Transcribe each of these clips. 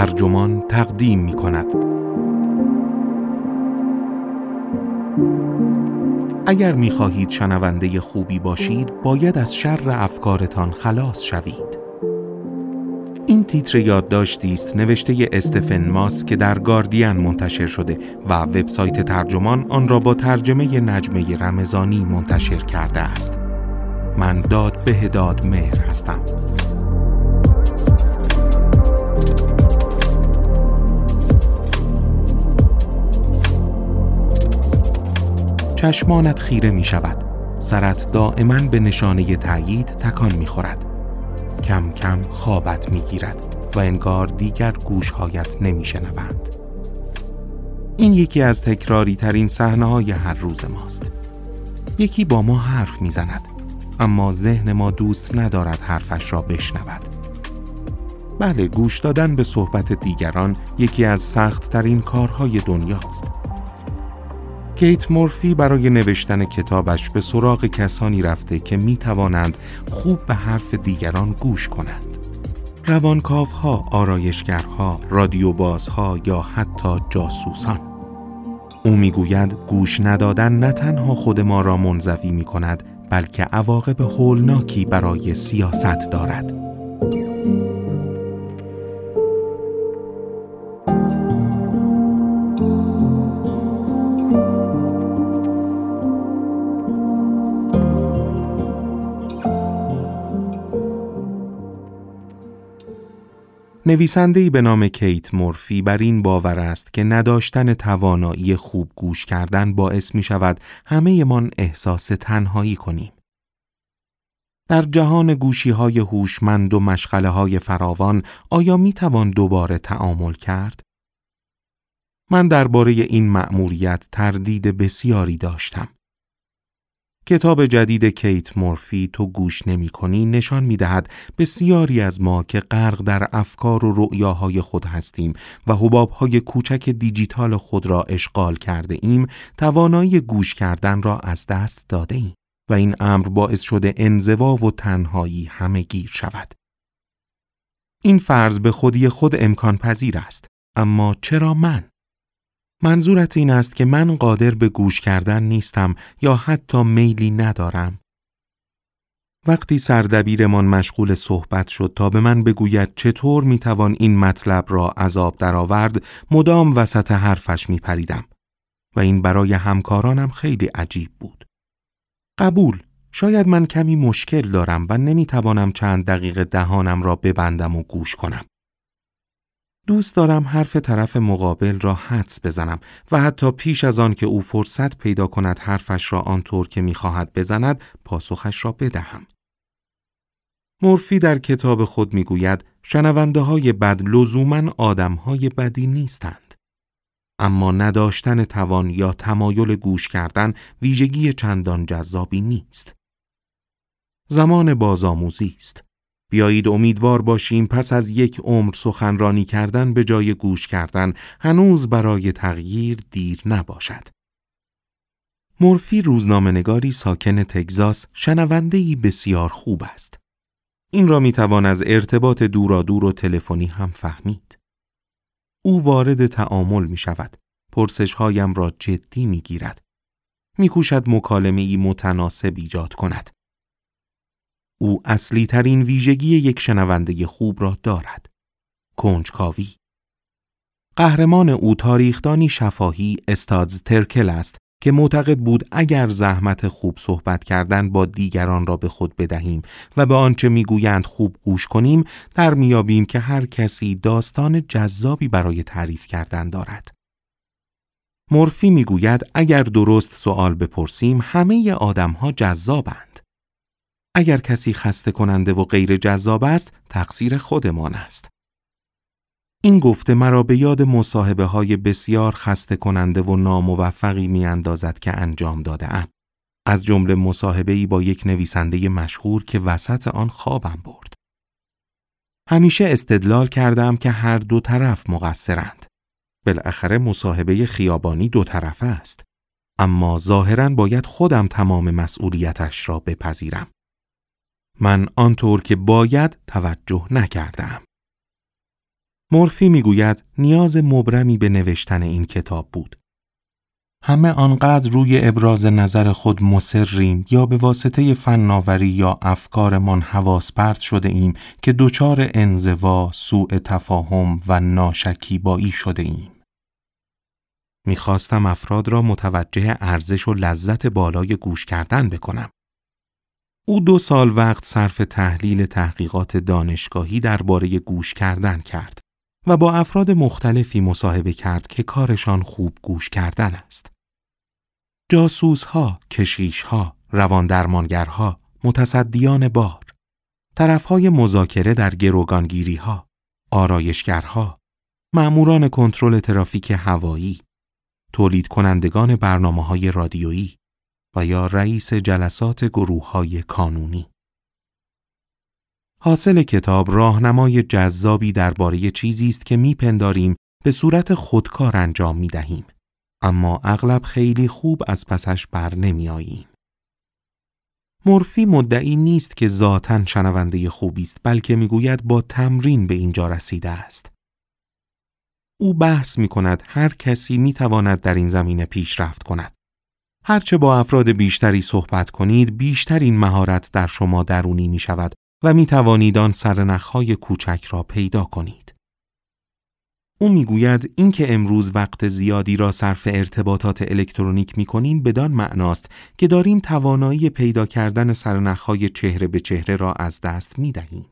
ترجمان تقدیم می کند. اگر می خواهید شنونده خوبی باشید باید از شر افکارتان خلاص شوید. این تیتر یادداشتی است نوشته استفن ماس که در گاردین منتشر شده و وبسایت ترجمان آن را با ترجمه نجمه رمضانی منتشر کرده است. من داد به داد مهر هستم. چشمانت خیره می شود. سرت دائما به نشانه تایید تکان می خورد. کم کم خوابت می گیرد و انگار دیگر گوشهایت نمی شنوند. این یکی از تکراری ترین صحنه های هر روز ماست. یکی با ما حرف می زند. اما ذهن ما دوست ندارد حرفش را بشنود. بله گوش دادن به صحبت دیگران یکی از سخت ترین کارهای دنیاست. کیت مورفی برای نوشتن کتابش به سراغ کسانی رفته که می توانند خوب به حرف دیگران گوش کنند. روانکاوها، آرایشگرها، رادیو بازها یا حتی جاسوسان. او می‌گوید گوش ندادن نه تنها خود ما را منزوی می کند بلکه عواقب هولناکی برای سیاست دارد. نویسنده‌ای به نام کیت مورفی بر این باور است که نداشتن توانایی خوب گوش کردن باعث می شود همه من احساس تنهایی کنیم. در جهان گوشی های هوشمند و مشغله های فراوان آیا می توان دوباره تعامل کرد؟ من درباره این مأموریت تردید بسیاری داشتم. کتاب جدید کیت مورفی تو گوش نمی کنی نشان می دهد بسیاری از ما که غرق در افکار و رؤیاهای خود هستیم و حبابهای کوچک دیجیتال خود را اشغال کرده ایم توانایی گوش کردن را از دست داده ایم و این امر باعث شده انزوا و تنهایی همه گیر شود. این فرض به خودی خود امکان پذیر است اما چرا من؟ منظورت این است که من قادر به گوش کردن نیستم یا حتی میلی ندارم. وقتی سردبیرمان مشغول صحبت شد تا به من بگوید چطور می‌توان این مطلب را عذاب درآورد مدام وسط حرفش میپریدم و این برای همکارانم خیلی عجیب بود. قبول شاید من کمی مشکل دارم و نمی‌توانم چند دقیقه دهانم را ببندم و گوش کنم. دوست دارم حرف طرف مقابل را حدس بزنم و حتی پیش از آن که او فرصت پیدا کند حرفش را آنطور که می‌خواهد بزند پاسخش را بدهم. مورفی در کتاب خود می‌گوید شنونده های بد لزوما آدم های بدی نیستند. اما نداشتن توان یا تمایل گوش کردن ویژگی چندان جذابی نیست. زمان بازآموزی است. بیایید امیدوار باشیم پس از یک عمر سخنرانی کردن به جای گوش کردن هنوز برای تغییر دیر نباشد. مورفی روزنامهنگاری ساکن تگزاس شنوندهی بسیار خوب است. این را می‌توان از ارتباط دورادور و تلفنی هم فهمید. او وارد تعامل می شود. پرسش هایم را جدی می گیرد. می کوشد مکالمه ای متناسب ایجاد کند. او اصلی ترین ویژگی یک شنونده خوب را دارد. کنجکاوی قهرمان او تاریخدانی شفاهی استادز ترکل است که معتقد بود اگر زحمت خوب صحبت کردن با دیگران را به خود بدهیم و به آنچه می‌گویند خوب گوش کنیم در میابیم که هر کسی داستان جذابی برای تعریف کردن دارد. مورفی می‌گوید اگر درست سوال بپرسیم همه آدمها جذابند. اگر کسی خسته کننده و غیر جذاب است، تقصیر خودمان است. این گفته مرا به یاد مصاحبه های بسیار خسته کننده و ناموفقی می اندازد که انجام داده ام. از جمله مصاحبه ای با یک نویسنده مشهور که وسط آن خوابم برد. همیشه استدلال کردم که هر دو طرف مقصرند. بالاخره مصاحبه خیابانی دو طرفه است. اما ظاهرا باید خودم تمام مسئولیتش را بپذیرم. من آنطور که باید توجه نکردم. مورفی می‌گوید نیاز مبرمی به نوشتن این کتاب بود. همه آنقدر روی ابراز نظر خود مصریم یا به واسطه فناوری یا افکارمان حواس پرت شده ایم که دچار انزوا، سوء تفاهم و ناشکیبایی شده ایم. می‌خواستم افراد را متوجه ارزش و لذت بالای گوش کردن بکنم. او دو سال وقت صرف تحلیل تحقیقات دانشگاهی درباره گوش کردن کرد و با افراد مختلفی مصاحبه کرد که کارشان خوب گوش کردن است. جاسوس ها، کشیش ها، روان درمانگرها، متصدیان بار، طرف های مذاکره در گروگانگیری ها، آرایشگرها، معموران کنترل ترافیک هوایی، تولید کنندگان برنامه های رادیویی و یا رئیس جلسات گروه های کانونی. حاصل کتاب راهنمای جذابی درباره چیزی است که میپنداریم به صورت خودکار انجام می دهیم. اما اغلب خیلی خوب از پسش بر نمی آییم. مورفی مدعی نیست که ذاتا شنونده خوبی است بلکه می‌گوید با تمرین به اینجا رسیده است. او بحث می کند هر کسی می تواند در این زمینه پیشرفت کند. هرچه با افراد بیشتری صحبت کنید بیشتر این مهارت در شما درونی می شود و می توانید آن سرنخهای کوچک را پیدا کنید. او می‌گوید اینکه امروز وقت زیادی را صرف ارتباطات الکترونیک می کنیم بدان معناست که داریم توانایی پیدا کردن سرنخهای چهره به چهره را از دست می دهیم.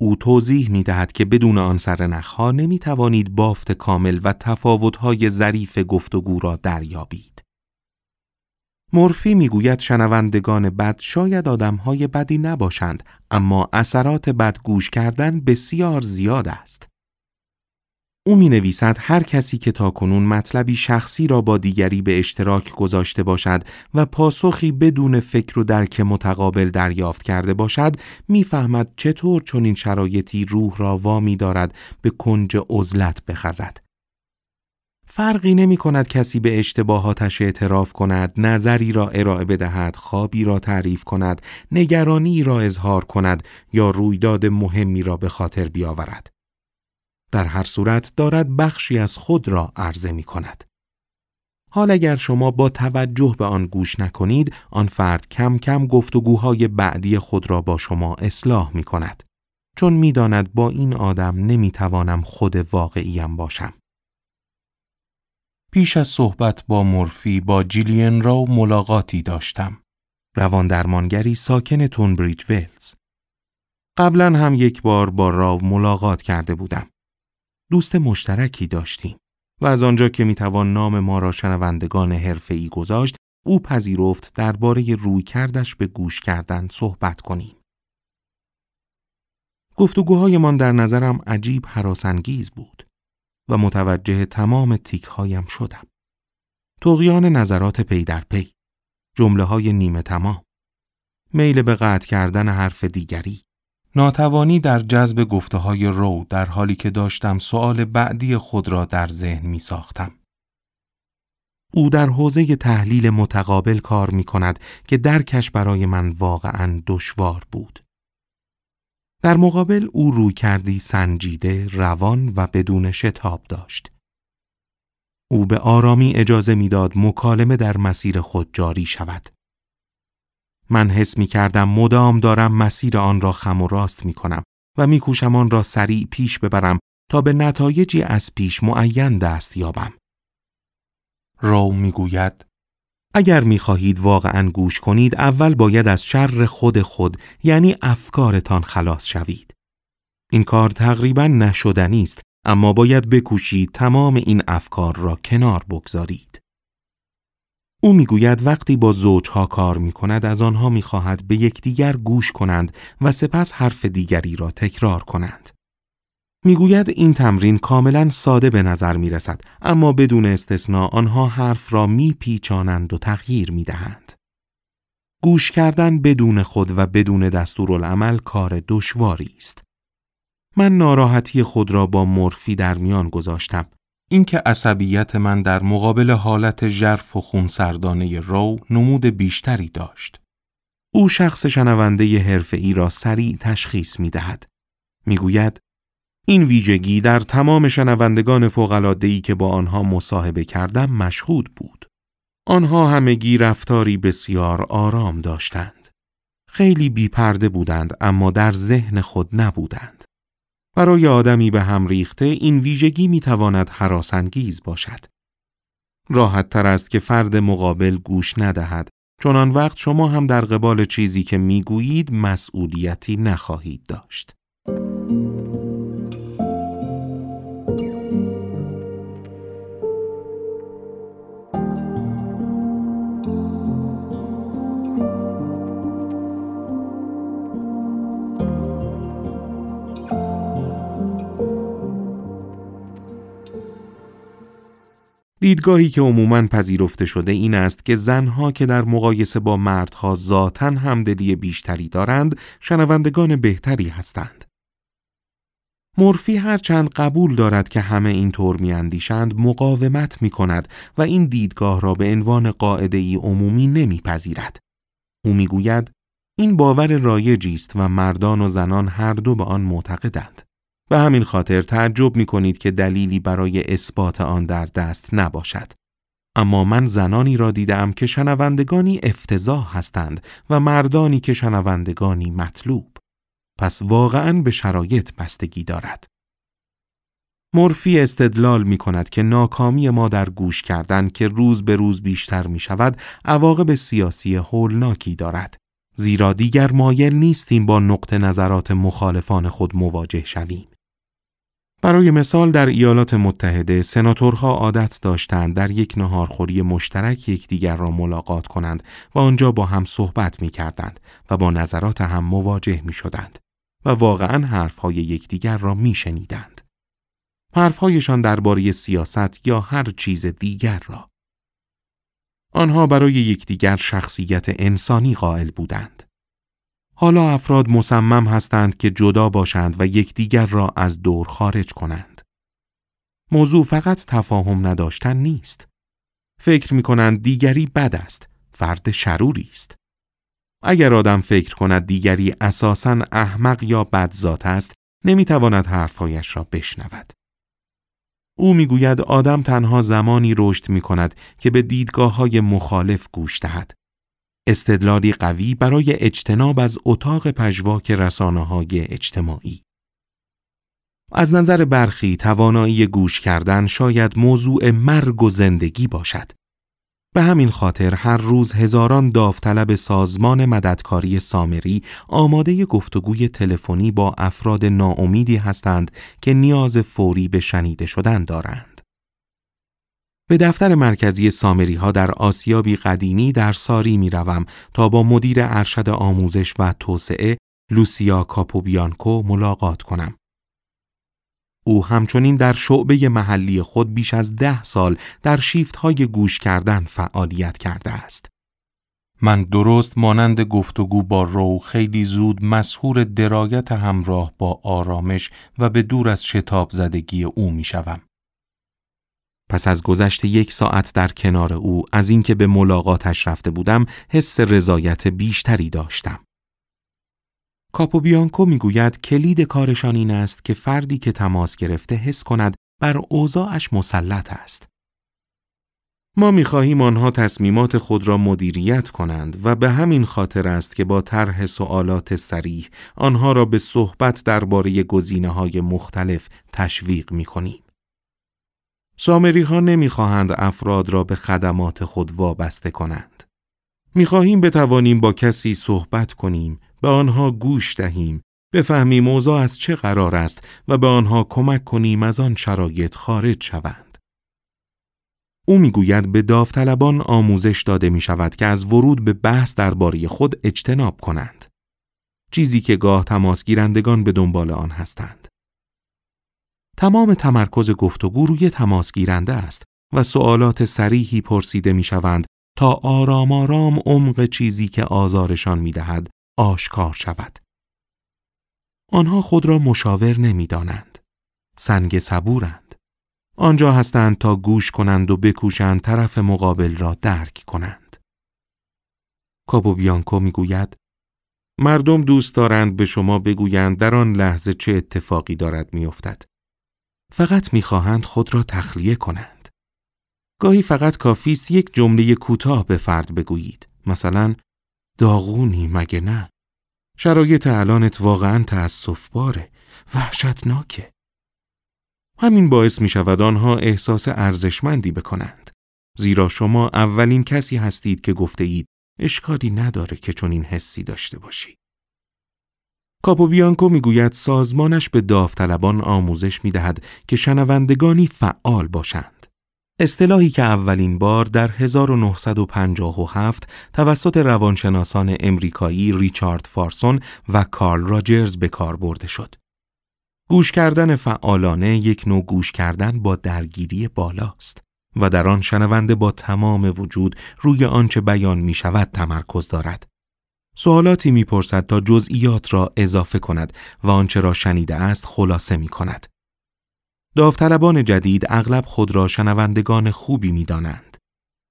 او توضیح می دهد که بدون آن سرنخها نمی توانید بافت کامل و تفاوتهای ظریف گفتگو را دریابید. مورفی می‌گوید شنوندگان بد شاید آدمهای بدی نباشند اما اثرات بد گوش کردن بسیار زیاد است. او می نویسد هر کسی که تاکنون مطلبی شخصی را با دیگری به اشتراک گذاشته باشد و پاسخی بدون فکر و درک متقابل دریافت کرده باشد می‌فهمد چطور چنین شرایطی روح را وامی دارد به کنج عزلت بخزد. فرقی نمی کند کسی به اشتباهاتش اعتراف کند، نظری را ارائه بدهد، خوابی را تعریف کند، نگرانی را اظهار کند یا رویداد مهمی را به خاطر بیاورد. در هر صورت دارد بخشی از خود را عرضه می کند. حال اگر شما با توجه به آن گوش نکنید، آن فرد کم کم گفتگوهای بعدی خود را با اصلاح اصلاح می کند. چون می‌داند با این آدم نمی توانم خود واقعیم باشم. پیش از صحبت با مورفی با جیلین راو ملاقاتی داشتم. روان درمانگری ساکن تونبریج ویلز. قبلا هم یک بار با راو ملاقات کرده بودم. دوست مشترکی داشتیم و از آنجا که می‌توان نام ما را شنوندگان حرفه‌ای گذاشت او پذیرفت درباره روی کردش به گوش کردن صحبت کنیم. گفتگوهایمان در نظرم عجیب حراسانگیز بود و متوجه تمام تیکهایم شدم. توقیان نظرات پی در پی، جمله های نیمه تمام، میل به قطع کردن حرف دیگری، ناتوانی در جذب گفته های رو در حالی که داشتم سوال بعدی خود را در ذهن می ساختم. او در حوزه تحلیل متقابل کار می کند که درکش برای من واقعا دشوار بود. در مقابل او روی کردی سنجیده، روان و بدون شتاب داشت. او به آرامی اجازه می‌داد مکالمه در مسیر خود جاری شود. من حس می کردم مدام دارم مسیر آن را خم و راست می کنم و می کوشم آن را سریع پیش ببرم تا به نتایجی از پیش معین دست یابم. رو می گوید اگر می خواهید واقعا گوش کنید اول باید از شر خود خود یعنی افکارتان خلاص شوید. این کار تقریبا نشدنی است اما باید بکوشید تمام این افکار را کنار بگذارید. او می‌گوید وقتی با زوجها کار می کند از آنها می خواهد به یکدیگر گوش کنند و سپس حرف دیگری را تکرار کنند. می‌گوید این تمرین کاملا ساده به نظر می رسد اما بدون استثنا آنها حرف را می پیچانند و تغییر می دهند. گوش کردن بدون خود و بدون دستورالعمل کار دشواری است. من ناراحتی خود را با مورفی در میان گذاشتم اینکه عصبیت من در مقابل حالت ژرف و خونسردانه رو نمود بیشتری داشت. او شخص شنونده ای را سریع تشخیص می دهد. می گوید این ویژگی در تمام شنوندگان فوقلادهی که با آنها مصاحبه کردم مشهود بود. آنها همگی رفتاری بسیار آرام داشتند. خیلی بیپرده بودند اما در ذهن خود نبودند. برای آدمی به هم ریخته این ویژگی می‌تواند حراسانگیز باشد. راحت تر است که فرد مقابل گوش ندهد چون آن وقت شما هم در قبال چیزی که می‌گویید مسئولیتی نخواهید داشت. دیدگاهی که عموماً پذیرفته شده این است که زنها که در مقایسه با مردها ذاتا همدلی بیشتری دارند شنوندگان بهتری هستند. مورفی هرچند قبول دارد که همه اینطور میاندیشند مقاومت می کند و این دیدگاه را به عنوان قاعده ای عمومی نمیپذیرد. او می‌گوید این باور رایجی است و مردان و زنان هر دو به آن معتقدند. به همین خاطر تعجب می کنید که دلیلی برای اثبات آن در دست نباشد. اما من زنانی را دیدم که شنوندگانی افتضاح هستند و مردانی که شنوندگانی مطلوب. پس واقعا به شرایط بستگی دارد. مورفی استدلال می کند که ناکامی ما در گوش کردن که روز به روز بیشتر می شود عواقب سیاسی هولناکی دارد. زیرا دیگر مایل نیستیم با نقطه نظرات مخالفان خود مواجه شویم. برای مثال در ایالات متحده سناتورها عادت داشتند در یک نهارخوری مشترک یکدیگر را ملاقات کنند و آنجا با هم صحبت می کردند و با نظرات هم مواجه می شدند و واقعا حرفهای یکدیگر را می شنیدند. حرفهایشان درباره سیاست یا هر چیز دیگر را. آنها برای یکدیگر شخصیت انسانی قائل بودند. حالا افراد مصمم هستند که جدا باشند و یکدیگر را از دور خارج کنند. موضوع فقط تفاهم نداشتن نیست. فکر می کنند دیگری بد است، فرد شروری است. اگر آدم فکر کند دیگری اساساً احمق یا بدذات است، نمی‌تواند حرفهایش را بشنود. او می‌گوید آدم تنها زمانی رشد می کند که به دیدگاه های مخالف گوش دهد استدلالی قوی برای اجتناب از اتاق پژواک رسانه های اجتماعی. از نظر برخی توانایی گوش کردن شاید موضوع مرگ و زندگی باشد. به همین خاطر هر روز هزاران داوطلب سازمان مددکاری سامری آماده گفتگوی تلفنی با افراد ناامیدی هستند که نیاز فوری به شنیده شدن دارند. به دفتر مرکزی سامری ها در آسیابی قدیمی در ساری می روم تا با مدیر ارشد آموزش و توسعه لوسیا کاپوبیانکو ملاقات کنم. او همچنین در شعبه محلی خود بیش از ده سال در شیفت های گوش کردن فعالیت کرده است. من درست مانند گفتگو با رو خیلی زود مسهور درایت همراه با آرامش و به دور از شتاب زدگی او می شوم. پس از گذشت یک ساعت در کنار او از اینکه به ملاقاتش رفته بودم حس رضایت بیشتری داشتم. کاپوبیانکو می‌گوید کلید کارشان این است که فردی که تماس گرفته حس کند بر اوضاعش مسلط است. ما می‌خواهیم آنها تصمیمات خود را مدیریت کنند و به همین خاطر است که با طرح سوالات سریح آنها را به صحبت درباره گزینه های مختلف تشویق می کنیم. سامری ها نمی خواهند افراد را به خدمات خود وابسته کنند. می خواهیم بتوانیم با کسی صحبت کنیم، به آنها گوش دهیم، بفهمیم اوضاع از چه قرار است و به آنها کمک کنیم از آن شرایط خارج شوند. او می‌گوید به داوطلبان آموزش داده می شود که از ورود به بحث درباره خود اجتناب کنند. چیزی که گاه تماس گیرندگان به دنبال آن هستند. تمام تمرکز گفتگو روی تماس گیرنده است و سوالات سریحی پرسیده می شوند تا آرام آرام عمق چیزی که آزارشان می دهد آشکار شود. آنها خود را مشاور نمی دانند. سنگ صبورند. آنجا هستند تا گوش کنند و بکوشند طرف مقابل را درک کنند. کابو بیانکو می گوید مردم دوست دارند به شما بگویند در آن لحظه چه اتفاقی دارد میافتد. فقط می‌خواهند خود را تخلیه کنند. گاهی فقط کافی است یک جمله کوتاه به فرد بگویید. مثلا داغونی مگه نه؟ شرایط الانت واقعا تأصف باره. وحشتناکه. همین باعث می شود آنها احساس ارزشمندی بکنند. زیرا شما اولین کسی هستید که گفته اید اشکالی نداره که چون این حسی داشته باشی. کاپوبیانکو می‌گوید سازمانش به داوطلبان آموزش می‌دهد که شنوندگانی فعال باشند. اصطلاحی که اولین بار در 1957 توسط روانشناسان امریکایی ریچارد فارسون و کارل راجرز به کار برده شد. گوش کردن فعالانه یک نوع گوش کردن با درگیری بالاست و در آن شنونده با تمام وجود روی آنچه بیان می شود تمرکز دارد. سوالاتی می‌پرسد تا جزئیات را اضافه کند و آنچه را شنیده است خلاصه می کند. داوطلبان جدید اغلب خود را شنوندگان خوبی می دانند.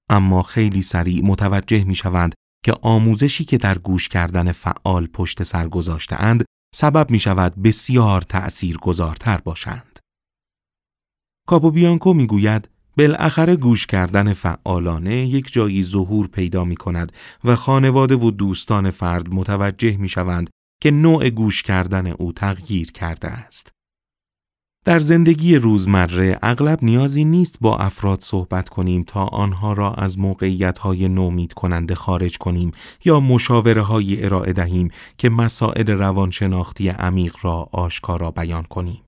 اما خیلی سریع متوجه می شوند که آموزشی که در گوش کردن فعال پشت سر گذاشته اند سبب می شود بسیار تأثیر گذارتر باشند. کاپوبیانکو می گوید بالاخره گوش کردن فعالانه یک جایی ظهور پیدا می کند و خانواده و دوستان فرد متوجه می شوند که نوع گوش کردن او تغییر کرده است. در زندگی روزمره اغلب نیازی نیست با افراد صحبت کنیم تا آنها را از موقعیت های نومید کننده خارج کنیم یا مشاوره های ارائه دهیم که مسائل روانشناختی عمیق را آشکارا بیان کنیم.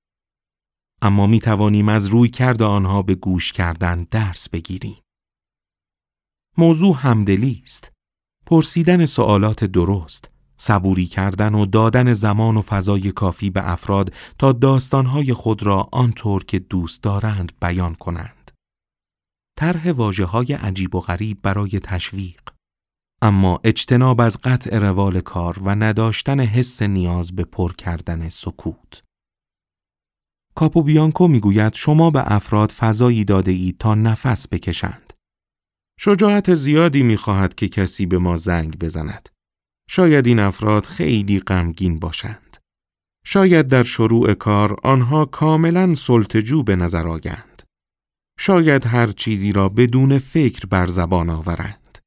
اما می توانیم از روی کرد آنها به گوش کردن درس بگیریم. موضوع همدلی است. پرسیدن سوالات درست، صبوری کردن و دادن زمان و فضای کافی به افراد تا داستانهای خود را آنطور که دوست دارند بیان کنند. طرح واجه های عجیب و غریب برای تشویق اما اجتناب از قطع روال کار و نداشتن حس نیاز به پر کردن سکوت کاپوبیانکو می‌گوید شما به افراد فضایی داده اید تا نفس بکشند. شجاعت زیادی می‌خواهد که کسی به ما زنگ بزند. شاید این افراد خیلی غمگین باشند. شاید در شروع کار آنها کاملا سلطجو به نظر آگند. شاید هر چیزی را بدون فکر بر زبان آورند.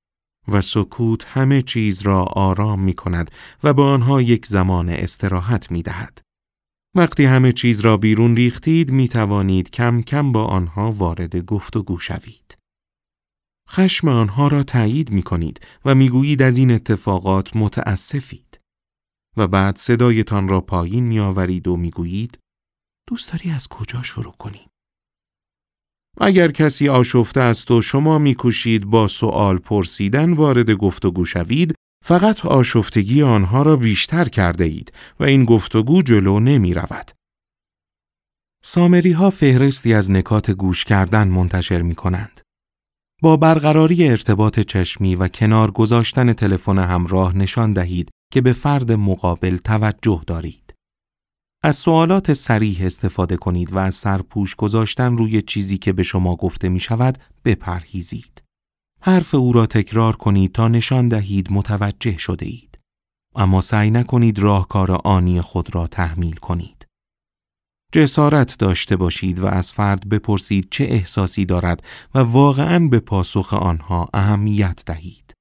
و سکوت همه چیز را آرام می کند و به آنها یک زمان استراحت می دهد. وقتی همه چیز را بیرون ریختید می توانید کم کم با آنها وارد گفتگو شوید. خشم آنها را تایید می کنید و می گویید از این اتفاقات متاسفید. و بعد صدایتان را پایین می آورید و می گویید دوست داری از کجا شروع کنیم؟ اگر کسی آشفته است و شما میکوشید با سوال پرسیدن وارد گفتگو شوید فقط آشفتگی آنها را بیشتر کرده اید و این گفتگو جلو نمی رود. سامری ها فهرستی از نکات گوش کردن منتشر می کنند. با برقراری ارتباط چشمی و کنار گذاشتن تلفن همراه نشان دهید که به فرد مقابل توجه دارید. از سوالات سریح استفاده کنید و از سرپوش گذاشتن روی چیزی که به شما گفته می شود بپرهیزید. حرف او را تکرار کنید تا نشان دهید متوجه شده اید. اما سعی نکنید راهکار آنی خود را تحمیل کنید. جسارت داشته باشید و از فرد بپرسید چه احساسی دارد و واقعا به پاسخ آنها اهمیت دهید.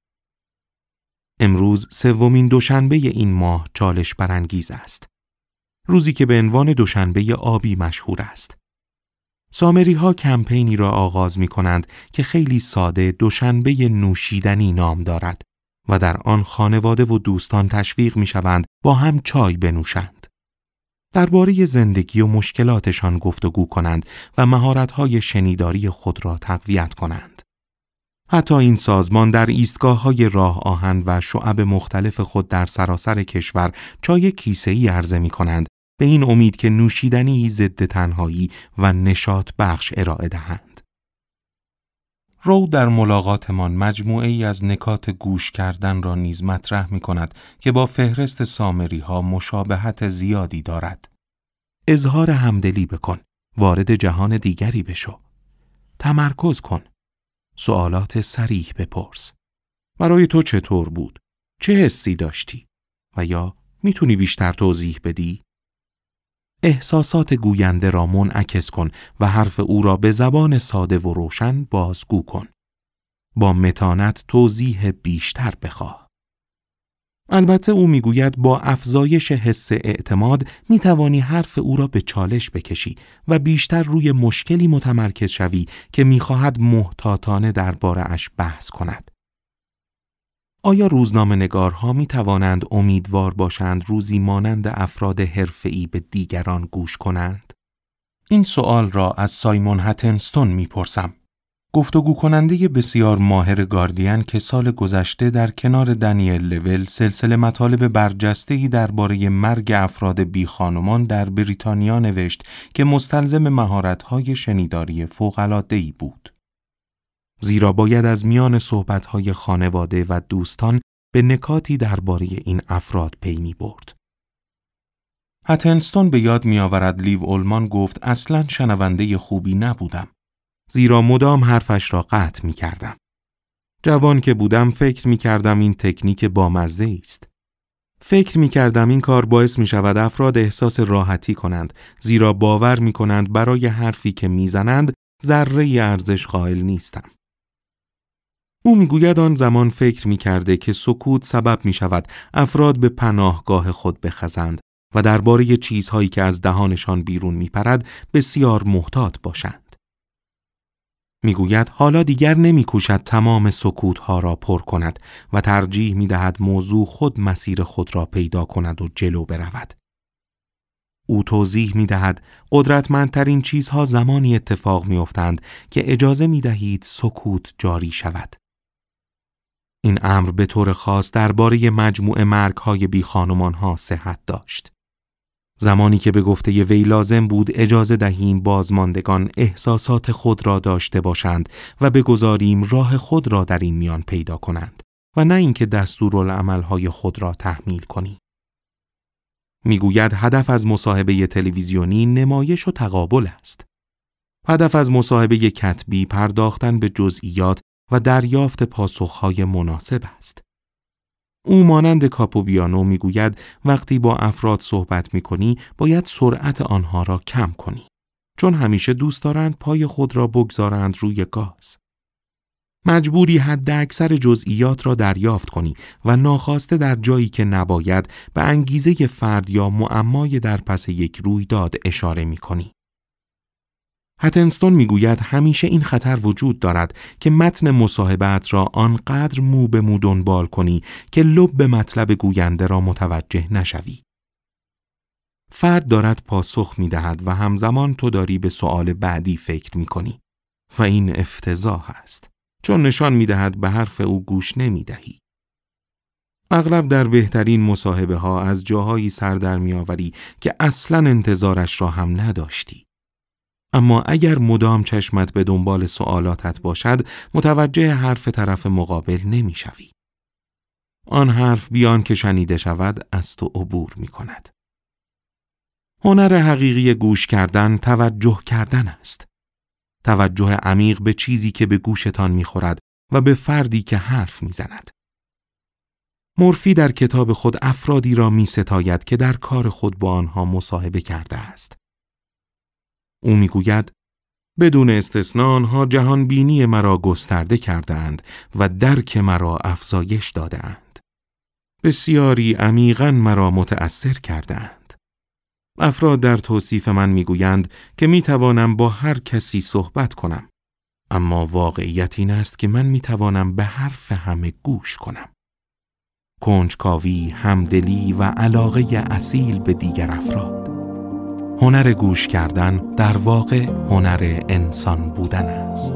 امروز سومین دوشنبه این ماه چالش برانگیز است. روزی که به عنوان دوشنبه آبی مشهور است. سامری ها کمپینی را آغاز می کنند که خیلی ساده دوشنبه نوشیدنی نام دارد و در آن خانواده و دوستان تشویق می شوند با هم چای بنوشند. درباره زندگی و مشکلاتشان گفتگو کنند و مهارت‌های شنیداری خود را تقویت کنند. حتی این سازمان در ایستگاه های راه آهن و شعب مختلف خود در سراسر کشور چای کیسه ای عرضه می کنند به این امید که نوشیدنی ضد تنهایی و نشاط بخش ارائه دهند. رو در ملاقاتمان مجموعه ای از نکات گوش کردن را نیز مطرح می کند که با فهرست سامری ها مشابهت زیادی دارد. اظهار همدلی بکن. وارد جهان دیگری بشو. تمرکز کن. سوالات سریح بپرس. برای تو چطور بود؟ چه حسی داشتی؟ و یا می‌تونی بیشتر توضیح بدی؟ احساسات گوینده را منعکس کن و حرف او را به زبان ساده و روشن بازگو کن. با متانت توضیح بیشتر بخواه. البته او می‌گوید با افزایش حس اعتماد می توانی حرف او را به چالش بکشی و بیشتر روی مشکلی متمرکز شوی که می‌خواهد محتاطانه درباره اش بحث کند. آیا روزنامه نگارها می توانند امیدوار باشند روزی مانند افراد حرفه‌ای به دیگران گوش کنند؟ این سوال را از سایمون هتنستون می پرسم. گفتگو کننده بسیار ماهر گاردین که سال گذشته در کنار دنیل لول سلسله مطالب برجسته‌ای درباره مرگ افراد بی خانمان در بریتانیا نوشت که مستلزم مهارت‌های شنیداری فوق‌العاده‌ای بود. زیرا باید از میان صحبت‌های خانواده و دوستان به نکاتی درباره این افراد پی می برد. هتنستون به یاد میآورد لیو اولمان گفت اصلا شنونده خوبی نبودم. زیرا مدام حرفش را قطع می کردم. جوان که بودم فکر می کردم این تکنیک بامزه است. فکر می کردم این کار باعث می شود افراد احساس راحتی کنند زیرا باور می کنند برای حرفی که می‌زنند ذره ارزش قائل نیستم. او می‌گوید آن زمان فکر می کرده که سکوت سبب می شود افراد به پناهگاه خود بخزند و درباره چیزهایی که از دهانشان بیرون می پرد بسیار محتاط باشند. می‌گوید حالا دیگر نمیکوشد تمام سکوتها را پر کند و ترجیح می دهد موضوع خود مسیر خود را پیدا کند و جلو برود. او توضیح می دهد قدرتمندترین چیزها زمانی اتفاق می افتند که اجازه می دهید سکوت جاری شود. این امر به طور خاص درباره مجموع مرگ های بی خانمان ها صحت داشت. زمانی که به گفته وی لازم بود اجازه دهیم بازماندگان احساسات خود را داشته باشند و بگذاریم راه خود را در این میان پیدا کنند و نه اینکه دستورالعملهای خود را تحمیل کنیم. می‌گوید هدف از مصاحبه تلویزیونی نمایش و تقابل است. هدف از مصاحبه کتبی پرداختن به جزئیات و دریافت پاسخهای مناسب است. او مانند کاپوبیانو می‌گوید وقتی با افراد صحبت می کنی باید سرعت آنها را کم کنی چون همیشه دوست دارند پای خود را بگذارند روی گاز. مجبوری حد اکثر جزئیات را دریافت کنی و ناخواسته در جایی که نباید به انگیزه فرد یا معمای در پس یک رویداد اشاره می کنی. هتنستون می‌گوید همیشه این خطر وجود دارد که متن مصاحبت را آنقدر مو به مو دنبال کنی که لب به مطلب گوینده را متوجه نشوی. فرد دارد پاسخ می دهد و همزمان تو داری به سوال بعدی فکر می کنی. و این افتضاح است. چون نشان می دهد به حرف او گوش نمی دهی. اغلب در بهترین مصاحبه ها از جاهایی سر در می آوری که اصلا انتظارش را هم نداشتی. اما اگر مدام چشمت به دنبال سوالاتت باشد متوجه حرف طرف مقابل نمی‌شوی. آن حرف بیان که شنیده شود از تو عبور می کند. هنر حقیقی گوش کردن توجه کردن است. توجه عمیق به چیزی که به گوشتان می‌خورد و به فردی که حرف می‌زند. مورفی در کتاب خود افرادی را می ستاید که در کار خود با آنها مصاحبه کرده است. او می‌گوید بدون استثنا آنها جهان بینی مرا گسترده کردند و درک مرا افزایش دادند. بسیاری عمیقا مرا متأثر کردند. افراد در توصیف من می‌گویند که می‌توانم با هر کسی صحبت کنم. اما واقعیت این است که من می‌توانم به حرف همه گوش کنم. کنجکاوی، همدلی و علاقه اصیل به دیگر افراد. هنر گوش کردن در واقع هنر انسان بودن است.